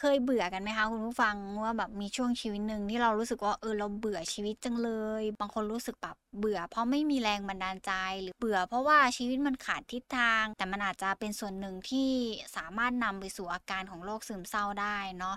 เคยเบื่อกันไหมคะคุณผู้ฟังว่าแบบมีช่วงชีวิตหนึ่งที่เรารู้สึกว่าเออเราเบื่อชีวิตจังเลย บางคนรู้สึกแบบเบื่อ เพราะไม่มีแรงบันดาลใจหรือเบื่อ เพราะว่าชีวิตมันขาดทิศทาง แต่มันอาจจะเป็นส่วนหนึ่งที่สามารถนำไปสู่อาการของโรคซึมเศร้าได้เนาะ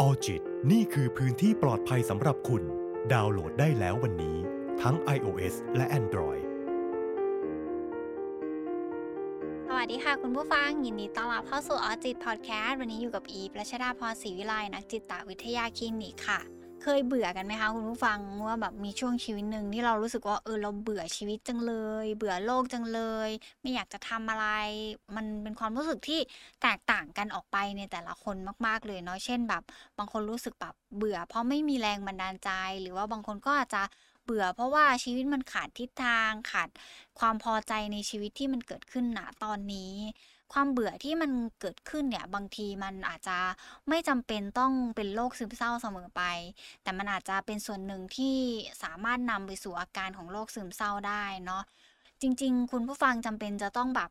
ออจิตนี่คือพื้นที่ปลอดภัยสำหรับคุณ ดาวน์โหลดได้แล้ววันนี้ ทั้ง iOS และ Android ดีค่ะคุณผู้ฟัง ยินดีต้อนรับเข้าสู่ออจิตพอดแคสต์วันนี้อยู่กับอีประชดาพรศรีวิไลนักจิตวิทยาคลินิกค่ะ เคยเบื่อกันไหมคะคุณผู้ฟังว่าแบบมีช่วงชีวิตหนึ่งที่เรารู้สึกว่าเออเราเบื่อชีวิตจังเลย เบื่อโลกจังเลย ไม่อยากจะทำอะไร มันเป็นความรู้สึกที่แตกต่างกันออกไปในแต่ละคนมาก ๆ เลยเนาะเช่นแบบ บางคนรู้สึกแบบเบื่อ เพราะไม่มีแรงบันดาลใจ หรือว่าบางคนก็อาจจะ เบื่อ เพราะว่าชีวิตมันขาดทิศทาง ขาดความพอใจในชีวิตที่มันเกิดขึ้นณตอนนี้ ความเบื่อที่มันเกิดขึ้นเนี่ยบางทีมันอาจจะไม่จำเป็นต้องเป็นโรคซึมเศร้าเสมอไป แต่มันอาจจะเป็นส่วนหนึ่งที่สามารถนำไปสู่อาการของโรคซึมเศร้าได้เนาะจริง ๆ คุณผู้ฟังจำเป็นจะต้องแบบ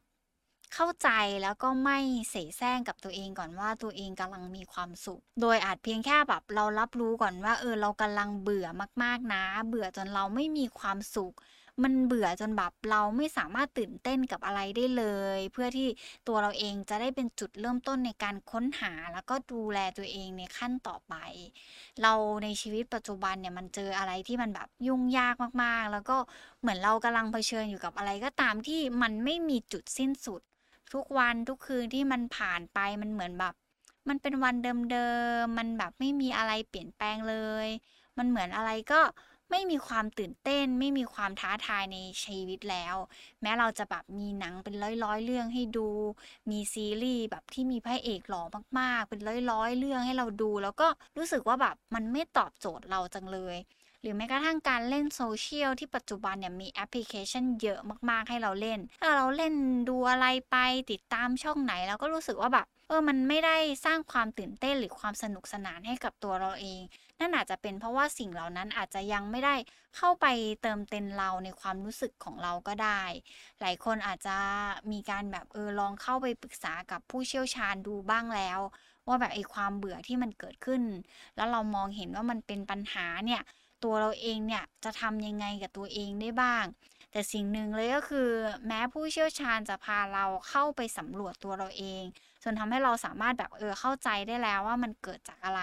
เข้าใจแล้วก็ไม่เสแสร้งกับตัวเองก่อนว่าตัวเองกำลังมีความสุข โดยอาจเพียงแค่แบบเรารับรู้ก่อนว่า เออเรากำลังเบื่อมากๆนะ เบื่อจนเราไม่มีความสุข มันเบื่อจนแบบเราไม่สามารถตื่นเต้นกับอะไรได้เลย เพื่อที่ตัวเราเองจะได้เป็นจุดเริ่มต้นในการค้นหาแล้วก็ดูแลตัวเองในขั้นต่อไป เราในชีวิตปัจจุบันเนี่ยมันเจออะไรที่มันแบบยุ่งยากมากๆ แล้วก็เหมือนเรากำลังเผชิญอยู่กับอะไรก็ตามที่มันไม่มีจุดสิ้นสุด ทุกวันทุกคืนที่มันผ่านไปมันเหมือนแบบ มันเป็นวันเดิมๆมันแบบไม่มีอะไรเปลี่ยนแปลงเลย มันเหมือนอะไรก็ไม่มีความตื่นเต้น ไม่มีความท้าทายในชีวิตแล้ว แม้เราจะแบบมีหนังเป็นร้อยๆ เรื่องให้ดู มีซีรีส์แบบที่มีพระเอกหล่อมากๆ เป็นร้อยๆ เรื่องให้เราดู แล้วก็รู้สึกว่าแบบมันไม่ตอบโจทย์เราจังเลย หรือแม้กระทั่งการเล่นโซเชียลที่ปัจจุบันเนี่ยมีแอปพลิเคชันเยอะมากๆให้เราเล่น ถ้าเราเล่นดูอะไรไปติดตามช่องไหนเราก็รู้สึกว่าแบบเออ มันไม่ได้สร้างความตื่นเต้นหรือความสนุกสนานให้กับตัวเราเอง นั่นอาจจะเป็นเพราะว่าสิ่งเหล่านั้นอาจจะยังไม่ได้เข้าไปเติมเต็มเราในความรู้สึกของเราก็ได้ หลายคนอาจจะมีการแบบเออลองเข้าไปปรึกษากับผู้เชี่ยวชาญดูบ้างแล้ว ว่าแบบไอ้ความเบื่อที่มันเกิดขึ้น แล้วเรามองเห็นว่ามันเป็นปัญหาเนี่ย ตัวเราเองเนี่ยจะทำยังไงกับตัวเองได้บ้าง แต่สิ่งหนึ่งเลยก็คือ แม้ผู้เชี่ยวชาญจะพาเราเข้าไปสำรวจตัวเราเองจนทำให้เราสามารถแบบเออเข้าใจได้แล้วว่ามันเกิดจากอะไร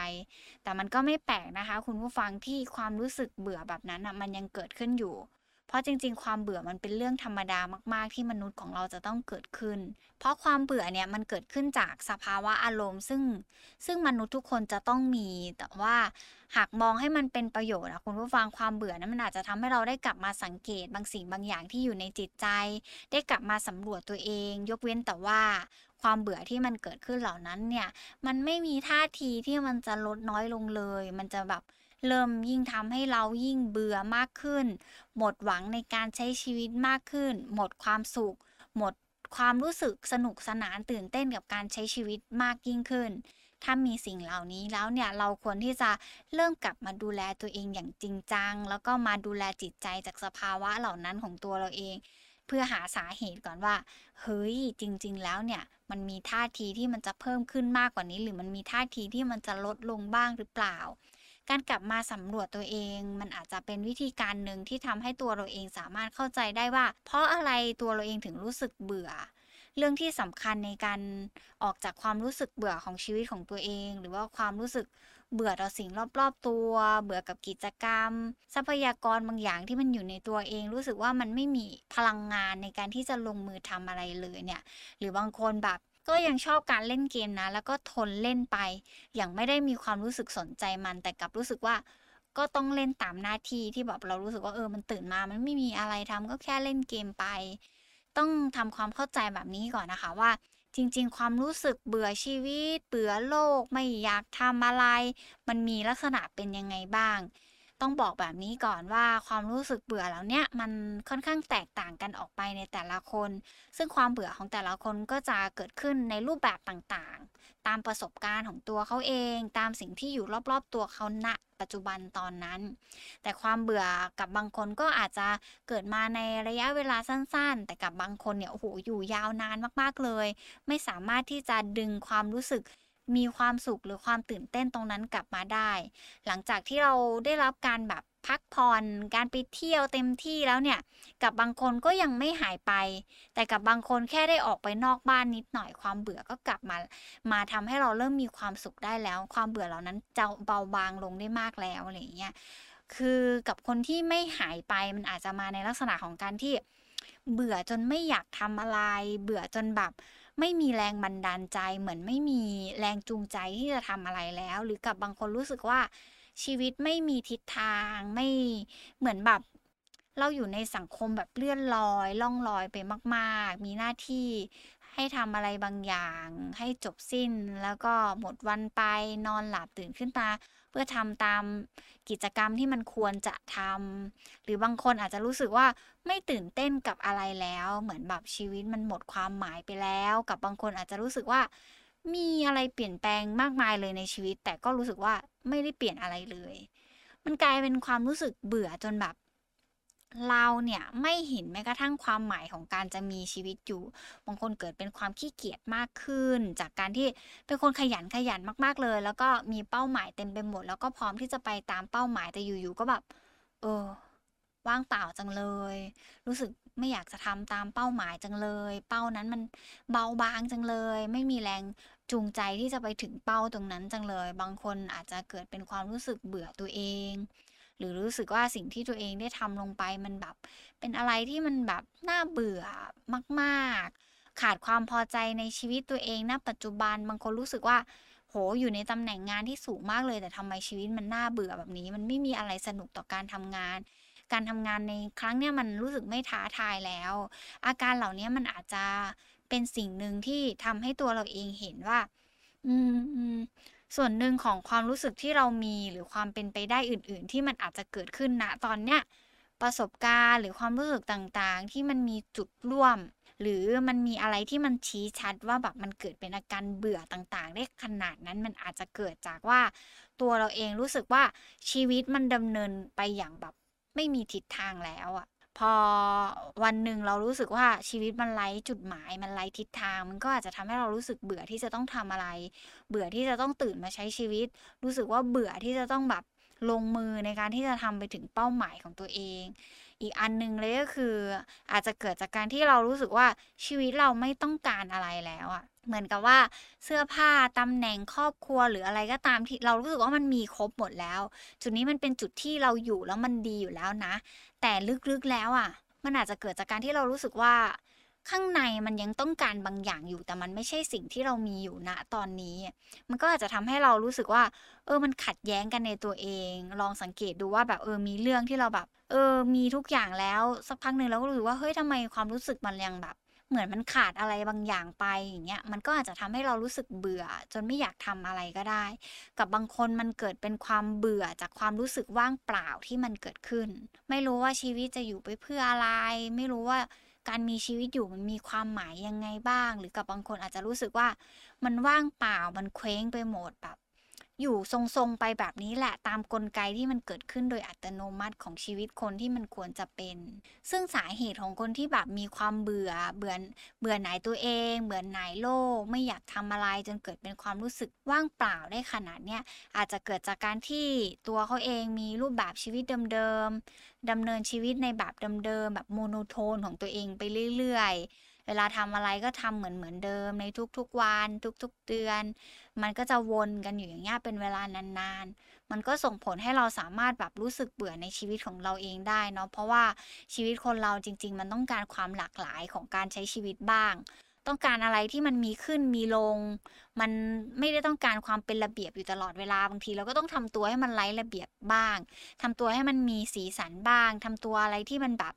แต่มันก็ไม่แปลกนะคะ คุณผู้ฟังที่ความรู้สึกเบื่อแบบนั้นอะมันยังเกิดขึ้นอยู่ เพราะจริง ๆ ความเบื่อมันเป็นเรื่องธรรมดามาก ๆ ที่มนุษย์ของเราจะต้องเกิดขึ้น เพราะความเบื่อเนี่ยมันเกิดขึ้นจากสภาวะอารมณ์ ซึ่งซึ่งมนุษย์ทุกคนจะต้องมี แต่ว่าหากมองให้มันเป็นประโยชน์นะคุณผู้ฟังความเบื่อนั้นมันอาจจะทำให้เราได้กลับมาสังเกตบางสิ่งบางอย่างที่อยู่ในจิตใจ ได้กลับมาสำรวจตัวเอง ยกเว้นแต่ว่าความเบื่อที่มันเกิดขึ้นเหล่านั้นเนี่ย มันไม่มีท่าทีที่มันจะลดน้อยลงเลย มันจะแบบ เริ่มยิ่งทำให้เรายิ่งเบื่อมากขึ้น หมดหวังในการใช้ชีวิตมากขึ้น หมดความสุข หมดความรู้สึกสนุกสนานตื่นเต้นกับการใช้ชีวิตมากยิ่งขึ้น ถ้ามีสิ่งเหล่านี้แล้วเนี่ยเราควรที่จะเริ่มกลับมาดูแลตัวเองอย่างจริงจัง แล้วก็มาดูแลจิตใจจากสภาวะเหล่านั้นของตัวเราเอง เพื่อหาสาเหตุก่อนว่า เฮ้ยจริง ๆ แล้วเนี่ยมันมีท่าทีที่มันจะเพิ่มขึ้นมากกว่านี้ หรือมันมีท่าทีที่มันจะลดลงบ้างหรือเปล่า การกลับมาสำรวจตัวเอง มันอาจจะเป็นวิธีการหนึ่งที่ทำให้ตัวเราเองสามารถเข้าใจได้ว่า เพราะอะไรตัวเราเองถึงรู้สึกเบื่อ เรื่องที่สำคัญในการออกจากความรู้สึกเบื่อของชีวิตของตัวเอง หรือว่าความรู้สึกเบื่อต่อสิ่งรอบๆตัว เบื่อกับกิจกรรม ทรัพยากรบางอย่างที่มันอยู่ในตัวเอง รู้สึกว่ามันไม่มีพลังงานในการที่จะลงมือทำอะไรเลยเนี่ย หรือบางคนแบบ ก็ยังชอบการเล่นเกมนะ แล้วก็ทนเล่นไป อย่างไม่ได้มีความรู้สึกสนใจมัน แต่กลับรู้สึกว่า ก็ต้องเล่นตามหน้าที่ที่แบบเรารู้สึกว่าเออมันตื่นมา มันไม่มีอะไรทำก็แค่เล่นเกมไป ต้องทำความเข้าใจแบบนี้ก่อนนะคะว่า จริง ๆ ความรู้สึกเบื่อชีวิต เบื่อโลก ไม่อยากทำอะไร มันมีลักษณะเป็นยังไงบ้าง ต้องบอกแบบนี้ก่อนว่าความรู้สึกเบื่อแล้วเนี่ยมันค่อนข้างแตกต่างกันออกไปในแต่ละคน ซึ่งความเบื่อของแต่ละคนก็จะเกิดขึ้นในรูปแบบต่างๆ ตามประสบการณ์ของตัวเขาเอง ตามสิ่งที่อยู่รอบๆตัวเขาณปัจจุบันตอนนั้น แต่ความเบื่อกับบางคนก็อาจจะเกิดมาในระยะเวลาสั้น ๆ แต่กับบางคนเนี่ยโอ้โหอยู่ยาวนานมากๆเลย ไม่สามารถที่จะดึงความรู้สึก มีความสุขหรือความตื่นเต้นตรงนั้นกลับมาได้ หลังจากที่เราได้รับการแบบพักผ่อนการไปเที่ยวเต็มที่แล้วเนี่ย กับบางคนก็ยังไม่หายไป แต่กับบางคนแค่ได้ออกไปนอกบ้านนิดหน่อยความเบื่อก็กลับมา มาทำให้เราเริ่มมีความสุขได้แล้ว ความเบื่อเหล่านั้นจะเบาบางลงได้มากแล้วอะไรอย่างเงี้ยคือกับคนที่ไม่หายไปมันอาจจะมาในลักษณะของการที่ เบื่อจนไม่อยากทำอะไร เบื่อจนแบบ ไม่มีแรงบันดาลใจ เหมือนไม่มีแรงจูงใจที่จะทำอะไรแล้ว หรือกับบางคนรู้สึกว่าชีวิตไม่มีทิศทางไม่เหมือนแบบเราอยู่ในสังคมแบบเลื่อนลอย ล่องลอยไปมาก ๆ มีหน้าที่ให้ทำอะไรบางอย่าง ให้จบสิ้นแล้วก็หมดวันไปนอนหลับตื่นขึ้นมา พื่อทำตามกิจกรรมที่มันควรจะทำหรือบางคนอาจจะรู้สึกว่าไม่ตื่นเต้นกับอะไรแล้ว เหมือนแบบชีวิตมันหมดความหมายไปแล้ว กับบางคนอาจจะรู้สึกว่า มีอะไรเปลี่ยนแปลงมากมายเลยในชีวิต แต่ก็รู้สึกว่าไม่ได้เปลี่ยนอะไรเลย มันกลายเป็นความรู้สึกเบื่อจนแบบ เราเนี่ยไม่เห็นแม้กระทั่งความหมายของการจะมีชีวิตอยู่ บางคนเกิดเป็นความขี้เกียจมากขึ้น จากการที่เป็นคนขยันขยันมากๆเลย แล้วก็มีเป้าหมายเต็มไปหมด แล้วก็พร้อมที่จะไปตามเป้าหมายแต่อยู่ๆก็แบบ เออ ว่างเปล่าจังเลย รู้สึกไม่อยากจะทำตามเป้าหมายจังเลย เป้านั้นมันเบาบางจังเลย ไม่มีแรงจูงใจที่จะไปถึงเป้าตรงนั้นจังเลย บางคนอาจจะเกิดเป็นความรู้สึกเบื่อตัวเอง หรือรู้สึกว่าสิ่งที่ตัวเองได้ทำลงไปมันแบบ เป็นอะไรที่มันแบบน่าเบื่อมากๆ ขาดความพอใจในชีวิตตัวเองณปัจจุบันบางคนรู้สึกว่าโหอยู่ในตำแหน่งงานที่สูงมากเลย แต่ทำไมชีวิตมันน่าเบื่อแบบนี้ มันไม่มีอะไรสนุกต่อการทำงาน การทำงานในครั้งเนี้ยมันรู้สึกไม่ท้าทายแล้ว อาการเหล่านี้มันอาจจะเป็นสิ่งหนึ่งที่ทำให้ตัวเราเองเห็นว่า อืมอืม ส่วนหนึ่งของความรู้สึกที่เรามีหรือความเป็นไปได้อื่น ๆ ที่มันอาจจะเกิดขึ้นณตอนเนี้ยประสบการณ์หรือความรู้สึกต่างๆ ที่มันมีจุดร่วม หรือมันมีอะไรที่มันชี้ชัดว่าแบบมันเกิดเป็นอาการเบื่อต่างๆ ได้ขนาดนั้นมันอาจจะเกิดจากว่า ตัวเราเองรู้สึกว่าชีวิตมันดำเนินไปอย่างแบบไม่มีทิศทางแล้วอะ พอวันหนึ่งเรารู้สึกว่าชีวิตมันไร้จุดหมาย มันไร้ทิศทาง มันก็อาจจะทำให้เรารู้สึกเบื่อที่จะต้องทำอะไร เบื่อที่จะต้องตื่นมาใช้ชีวิต รู้สึกว่าเบื่อที่จะต้องแบบลงมือในการที่จะทำไปถึงเป้าหมายของตัวเอง อีกอันหนึ่งเลยก็คือ อาจจะเกิดจากการที่เรารู้สึกว่าชีวิตเราไม่ต้องการอะไรแล้วอะเหมือนกับว่าเสื้อผ้าตำแหน่งครอบครัวหรืออะไรก็ตามที่เรารู้สึกว่ามันมีครบหมดแล้ว จุดนี้มันเป็นจุดที่เราอยู่แล้วมันดีอยู่แล้วนะ แต่ลึกๆแล้วอะ มันอาจจะเกิดจากการที่เรารู้สึกว่า ข้างในมันยังต้องการบางอย่างอยู่ แต่มันไม่ใช่สิ่งที่เรามีอยู่ณตอนนี้ มันก็อาจจะทำให้เรารู้สึกว่า เออมันขัดแย้งกันในตัวเอง ลองสังเกตดูว่าแบบเออมีเรื่องที่เราแบบ เออ มีทุกอย่างแล้วสักพักหนึ่งเราก็รู้สึกว่าเฮ้ยทำไมความรู้สึกมันยังแบบ เหมือนมันขาดอะไรบางอย่างไปอย่างเงี้ยมันก็อาจจะทำให้เรารู้สึกเบื่อ จนไม่อยากทำอะไรก็ได้ กับบางคนมันเกิดเป็นความเบื่อจากความรู้สึกว่างเปล่าที่มันเกิดขึ้น ไม่รู้ว่าชีวิตจะอยู่ไปเพื่ออะไร ไม่รู้ว่า การมีชีวิตอยู่มันมีความหมายยังไงบ้าง หรือกับบางคนอาจจะรู้สึกว่า มันว่างเปล่ามันเคว้งไปหมดแบบ อยู่ทรงๆไปแบบนี้แหละตามกลไกที่มันเกิดขึ้นโดยอัตโนมัติของชีวิตคนที่มันควรจะเป็น ซึ่งสาเหตุของคนที่แบบมีความเบื่อเบื่อเบื่อหน่ายตัวเองเบื่อหน่ายโลก ไม่อยากทำอะไรจนเกิดเป็นความรู้สึกว่างเปล่าได้ขนาดเนี้ยอาจจะเกิดจากการที่ตัวเขาเองมีรูปแบบชีวิตเดิมๆดำเนินชีวิตในแบบเดิมๆแบบโมโนโทนของตัวเองไปเรื่อย ๆ เวลาทำอะไรก็ทำเหมือนเหมือนเดิมในทุกๆวัน ทุกๆเดือน มันก็จะวนกันอยู่อย่างเงี้ยเป็นเวลานานๆ มันก็ส่งผลให้เราสามารถแบบรู้สึกเบื่อในชีวิตของเราเองได้เนาะ เพราะว่าชีวิตคนเราจริง ๆ มันต้องการความหลากหลายของการใช้ชีวิตบ้าง ต้องการอะไรที่มันมีขึ้นมีลง มันไม่ได้ต้องการความเป็นระเบียบอยู่ตลอดเวลาบางที เราก็ต้องทำตัวให้มันไร้ระเบียบบ้างทำตัวให้มันมีสีสันบ้างทำตัวอะไรที่มันแบบ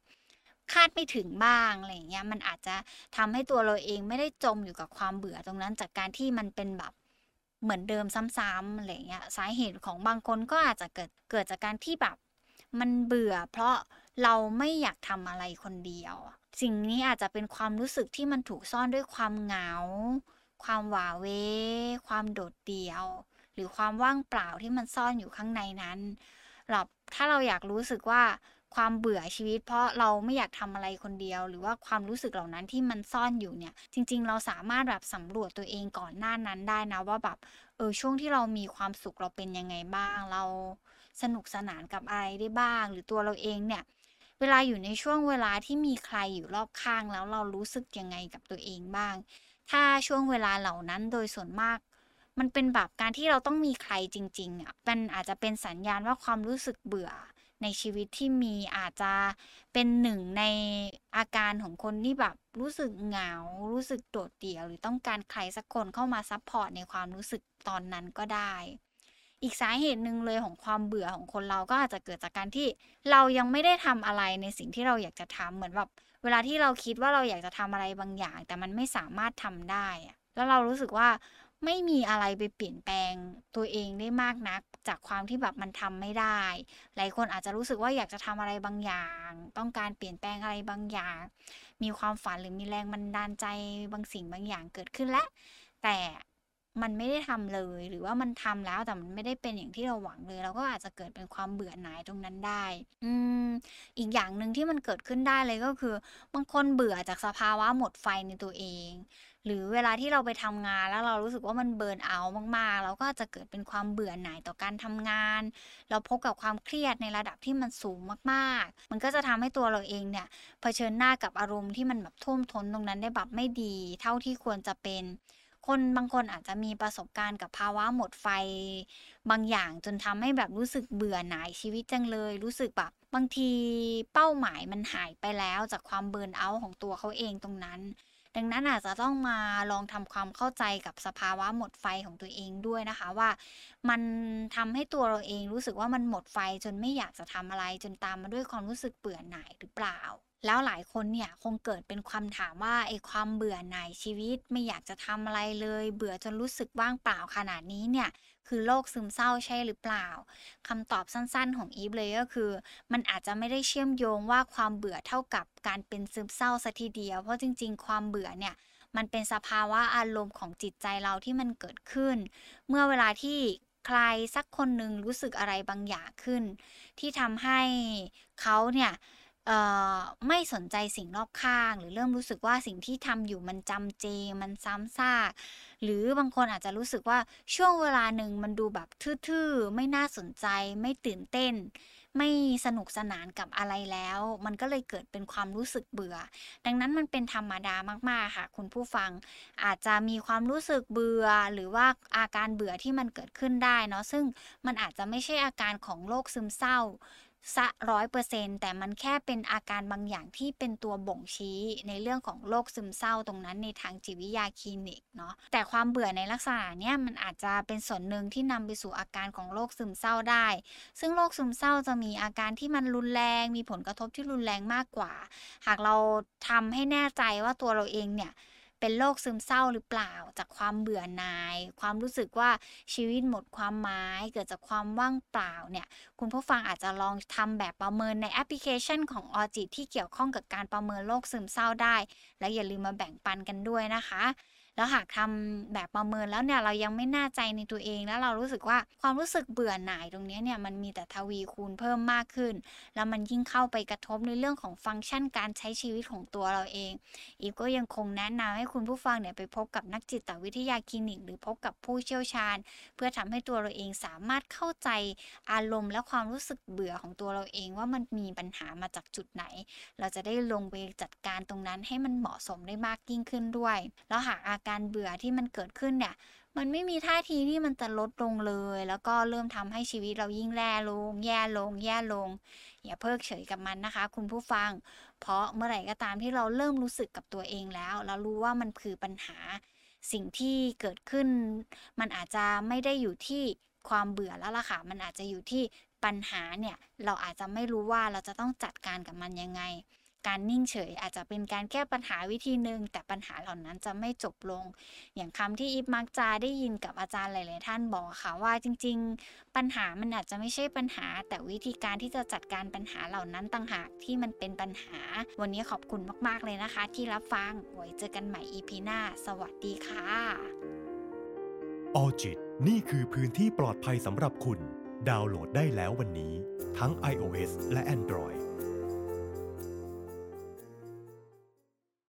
คาดไม่ถึงบ้างอะไรอย่างเงี้ยมันอาจจะทำให้ตัวเราเองไม่ได้จมอยู่กับความเบื่อตรงนั้นจากการที่มันเป็นแบบ เหมือนเดิมซ้ำๆอะไรเงี้ยสาเหตุของบางคนก็อาจจะเกิดเกิดจากการที่แบบ มันเบื่อ เพราะเราไม่อยากทำอะไรคนเดียว สิ่งนี้อาจจะเป็นความรู้สึกที่มันถูกซ่อนด้วยความเหงา ความหวาเว ความโดดเดี่ยว หรือความว่างเปล่าที่มันซ่อนอยู่ข้างในนั้นเราถ้าเราอยากรู้สึกว่า ความเบื่อชีวิต เพราะเราไม่อยากทำอะไรคนเดียว หรือว่าความรู้สึกเหล่านั้นที่มันซ่อนอยู่เนี่ย จริง ๆ เราสามารถแบบสำรวจตัวเองก่อนหน้านั้นได้นะว่าแบบเออช่วงที่เรามีความสุขเราเป็นยังไงบ้าง เราสนุกสนานกับอะไรได้บ้าง หรือตัวเราเองเนี่ยเวลาอยู่ในช่วงเวลาที่มีใครอยู่รอบข้างแล้วเรารู้สึกยังไงกับตัวเองบ้าง ถ้าช่วงเวลาเหล่านั้นโดยส่วนมาก มันเป็นแบบการที่เราต้องมีใครจริงๆอะมันอาจจะเป็นสัญญาณว่าความรู้สึกเบื่อ ในชีวิตที่มีอาจจะเป็นหนึ่งในอาการของคนที่แบบรู้สึกเหงา รู้สึกโดดเดี่ยว หรือต้องการใครสักคนเข้ามา support ในความรู้สึกตอนนั้นก็ได้ อีกสาเหตุหนึ่งเลยของความเบื่อของคนเราก็อาจจะเกิดจากการที่เรายังไม่ได้ทำอะไรในสิ่งที่เราอยากจะทำเหมือนแบบเวลาที่เราคิดว่าเราอยากจะทำอะไรบางอย่าง แต่มันไม่สามารถทำได้แล้วเรารู้สึกว่า ไม่มีอะไรไปเปลี่ยนแปลงตัวเองได้มากนัก จากความที่แบบมันทำไม่ได้ หลายคนอาจจะรู้สึกว่าอยากจะทำอะไรบางอย่าง ต้องการเปลี่ยนแปลงอะไรบางอย่าง มีความฝันหรือมีแรงบันดาลใจบางสิ่งบางอย่างเกิดขึ้นแล้วแต่ มันไม่ได้ทำเลย หรือว่ามันทำแล้วแต่มันไม่ได้เป็นอย่างที่เราหวังเลย เราก็อาจจะเกิดเป็นความเบื่อหน่ายตรงนั้นได้ อืมอีกอย่างหนึ่งที่มันเกิดขึ้นได้เลยก็คือบางคนเบื่อจากสภาวะหมดไฟในตัวเอง หรือเวลาที่เราไปทำงานแล้วเรารู้สึกว่ามันเบิร์นเอาท์มากๆ เราก็จะเกิดเป็นความเบื่อหน่ายต่อการทำงาน เราพบกับความเครียดในระดับที่มันสูงมากๆ มันก็จะทำให้ตัวเราเองเนี่ยเผชิญหน้ากับอารมณ์ที่มันแบบท่วมท้นตรงนั้นได้แบบไม่ดี เท่าที่ควรจะเป็น คนบางคนอาจจะมีประสบการณ์กับภาวะหมดไฟ บางอย่างจนทำให้แบบรู้สึกเบื่อหน่ายชีวิตจังเลย รู้สึกแบบบางทีเป้าหมายมันหายไปแล้วจากความเบิร์นเอาของตัวเขาเองตรงนั้น ดังนั้นอาจจะต้องมาลองทำความเข้าใจกับสภาวะหมดไฟของตัวเองด้วยนะคะว่า มันทำให้ตัวเราเองรู้สึกว่ามันหมดไฟจนไม่อยากจะทำอะไรจนตามมาด้วยความรู้สึกเบื่อหน่ายหรือเปล่า แล้วหลายคนเนี่ยคงเกิดเป็นความถามว่าไอ้ความเบื่อหน่ายชีวิตไม่อยากจะทำอะไรเลย เบื่อจนรู้สึกว่างเปล่าขนาดนี้เนี่ยคือโรคซึมเศร้าใช่หรือเปล่าคำตอบสั้นๆ ของอีฟเลยก็คือ มันอาจจะไม่ได้เชื่อมโยงว่าความเบื่อเท่ากับการเป็นซึมเศร้าสัทีเดียว เพราะจริง ๆ ความเบื่อเนี่ยมันเป็นสภาวะอารมณ์ของจิตใจเราที่มันเกิดขึ้น เมื่อเวลาที่ใครสักคนหนึ่งรู้สึกอะไรบางอย่างขึ้น ที่ทำให้เขาเนี่ย ไม่สนใจสิ่งรอบข้าง หรือเริ่มรู้สึกว่าสิ่งที่ทำอยู่มันจำเจ มันซ้ำซาก หรือบางคนอาจจะรู้สึกว่าช่วงเวลาหนึ่งมันดูแบบทื่อๆ ไม่น่าสนใจ ไม่ตื่นเต้น ไม่สนุกสนานกับอะไรแล้ว มันก็เลยเกิดเป็นความรู้สึกเบื่อ ดังนั้นมันเป็นธรรมดามากๆค่ะ คุณผู้ฟังอาจจะมีความรู้สึกเบื่อ หรือว่าอาการเบื่อที่มันเกิดขึ้นได้เนาะซึ่งมันอาจจะไม่ใช่อาการของโรคซึมเศร้า สะร้อยเปอร์เซ็นแต่มันแค่เป็นอาการบางอย่างที่เป็นตัวบ่งชี้ในเรื่องของโรคซึมเศร้าตรงนั้นในทางจิตวิทยาคลินิกเนาะแต่ความเบื่อในลักษณะเนี้ยมันอาจจะเป็นส่วนหนึ่งที่นำไปสู่อาการของโรคซึมเศร้าได้ ซึ่งโรคซึมเศร้าจะมีอาการที่มันรุนแรง มีผลกระทบที่รุนแรงมากกว่า หากเราทำให้แน่ใจว่าตัวเราเองเนี่ย เป็นโรคซึมเศร้าหรือเปล่า จากความเบื่อหน่าย ความรู้สึกว่าชีวิตหมดความหมาย เกิดจากความว่างเปล่าเนี่ย คุณผู้ฟังอาจจะลองทำแบบประเมินในแอปพลิเคชันของออจิตที่เกี่ยวข้องกับการประเมินโรคซึมเศร้าได้ และอย่าลืมมาแบ่งปันกันด้วยนะคะ แล้วหากทำแบบประเมินแล้วเนี่ยเรายังไม่น่าใจในตัวเอง แล้วเรารู้สึกว่าความรู้สึกเบื่อหน่ายตรงนี้เนี่ยมันมีแต่ทวีคูณเพิ่มมากขึ้น แล้วมันยิ่งเข้าไปกระทบในเรื่องของฟังก์ชันการใช้ชีวิตของตัวเราเอง อีฟก็ยังคงแนะนำให้คุณผู้ฟังเนี่ยไปพบกับนักจิตวิทยาคลินิก หรือพบกับผู้เชี่ยวชาญ เพื่อทำให้ตัวเราเองสามารถเข้าใจอารมณ์ และความรู้สึกเบื่อของตัวเราเองว่ามันมีปัญหามาจากจุดไหน เราจะได้ลงไปจัดการตรงนั้นให้มันเหมาะสมได้มากยิ่งขึ้นด้วย แล้วหากอาการการเบื่อที่มันเกิดขึ้นเนี่ย มันไม่มีท่าทีที่มันจะลดลงเลย แล้วก็เริ่มทำให้ชีวิตเรายิ่งแย่ลง แย่ลง แย่ลง อย่าเพิกเฉยกับมันนะคะ คุณผู้ฟัง เพราะเมื่อไหร่ก็ตามที่เราเริ่มรู้สึกกับตัวเองแล้วเรารู้ว่ามันคือปัญหา สิ่งที่เกิดขึ้น มันอาจจะไม่ได้อยู่ที่ความเบื่อแล้วล่ะค่ะ มันอาจจะอยู่ที่ปัญหาเนี่ย เราอาจจะไม่รู้ว่าเราจะต้องจัดการกับมันยังไง การนิ่งเฉย อาจจะเป็นการแก้ปัญหาวิธีหนึ่งแต่ปัญหาเหล่านั้นจะไม่จบลง อย่างคำที่อีฟมักจะได้ยินกับอาจารย์หลาย ๆ ท่านบอกค่ะว่าจริง ๆ ปัญหามันอาจจะไม่ใช่ปัญหา แต่วิธีการที่จะจัดการปัญหาเหล่านั้นต่างหากที่มันเป็นปัญหา วันนี้ขอบคุณมาก ๆ เลยนะคะ ที่รับฟังไว้เจอกันใหม่อีพีหน้า สวัสดีค่ะออจิตนี่คือพื้นที่ปลอดภัยสำหรับคุณ ดาวน์โหลดได้แล้ววันนี้ ทั้ง iOS และ Android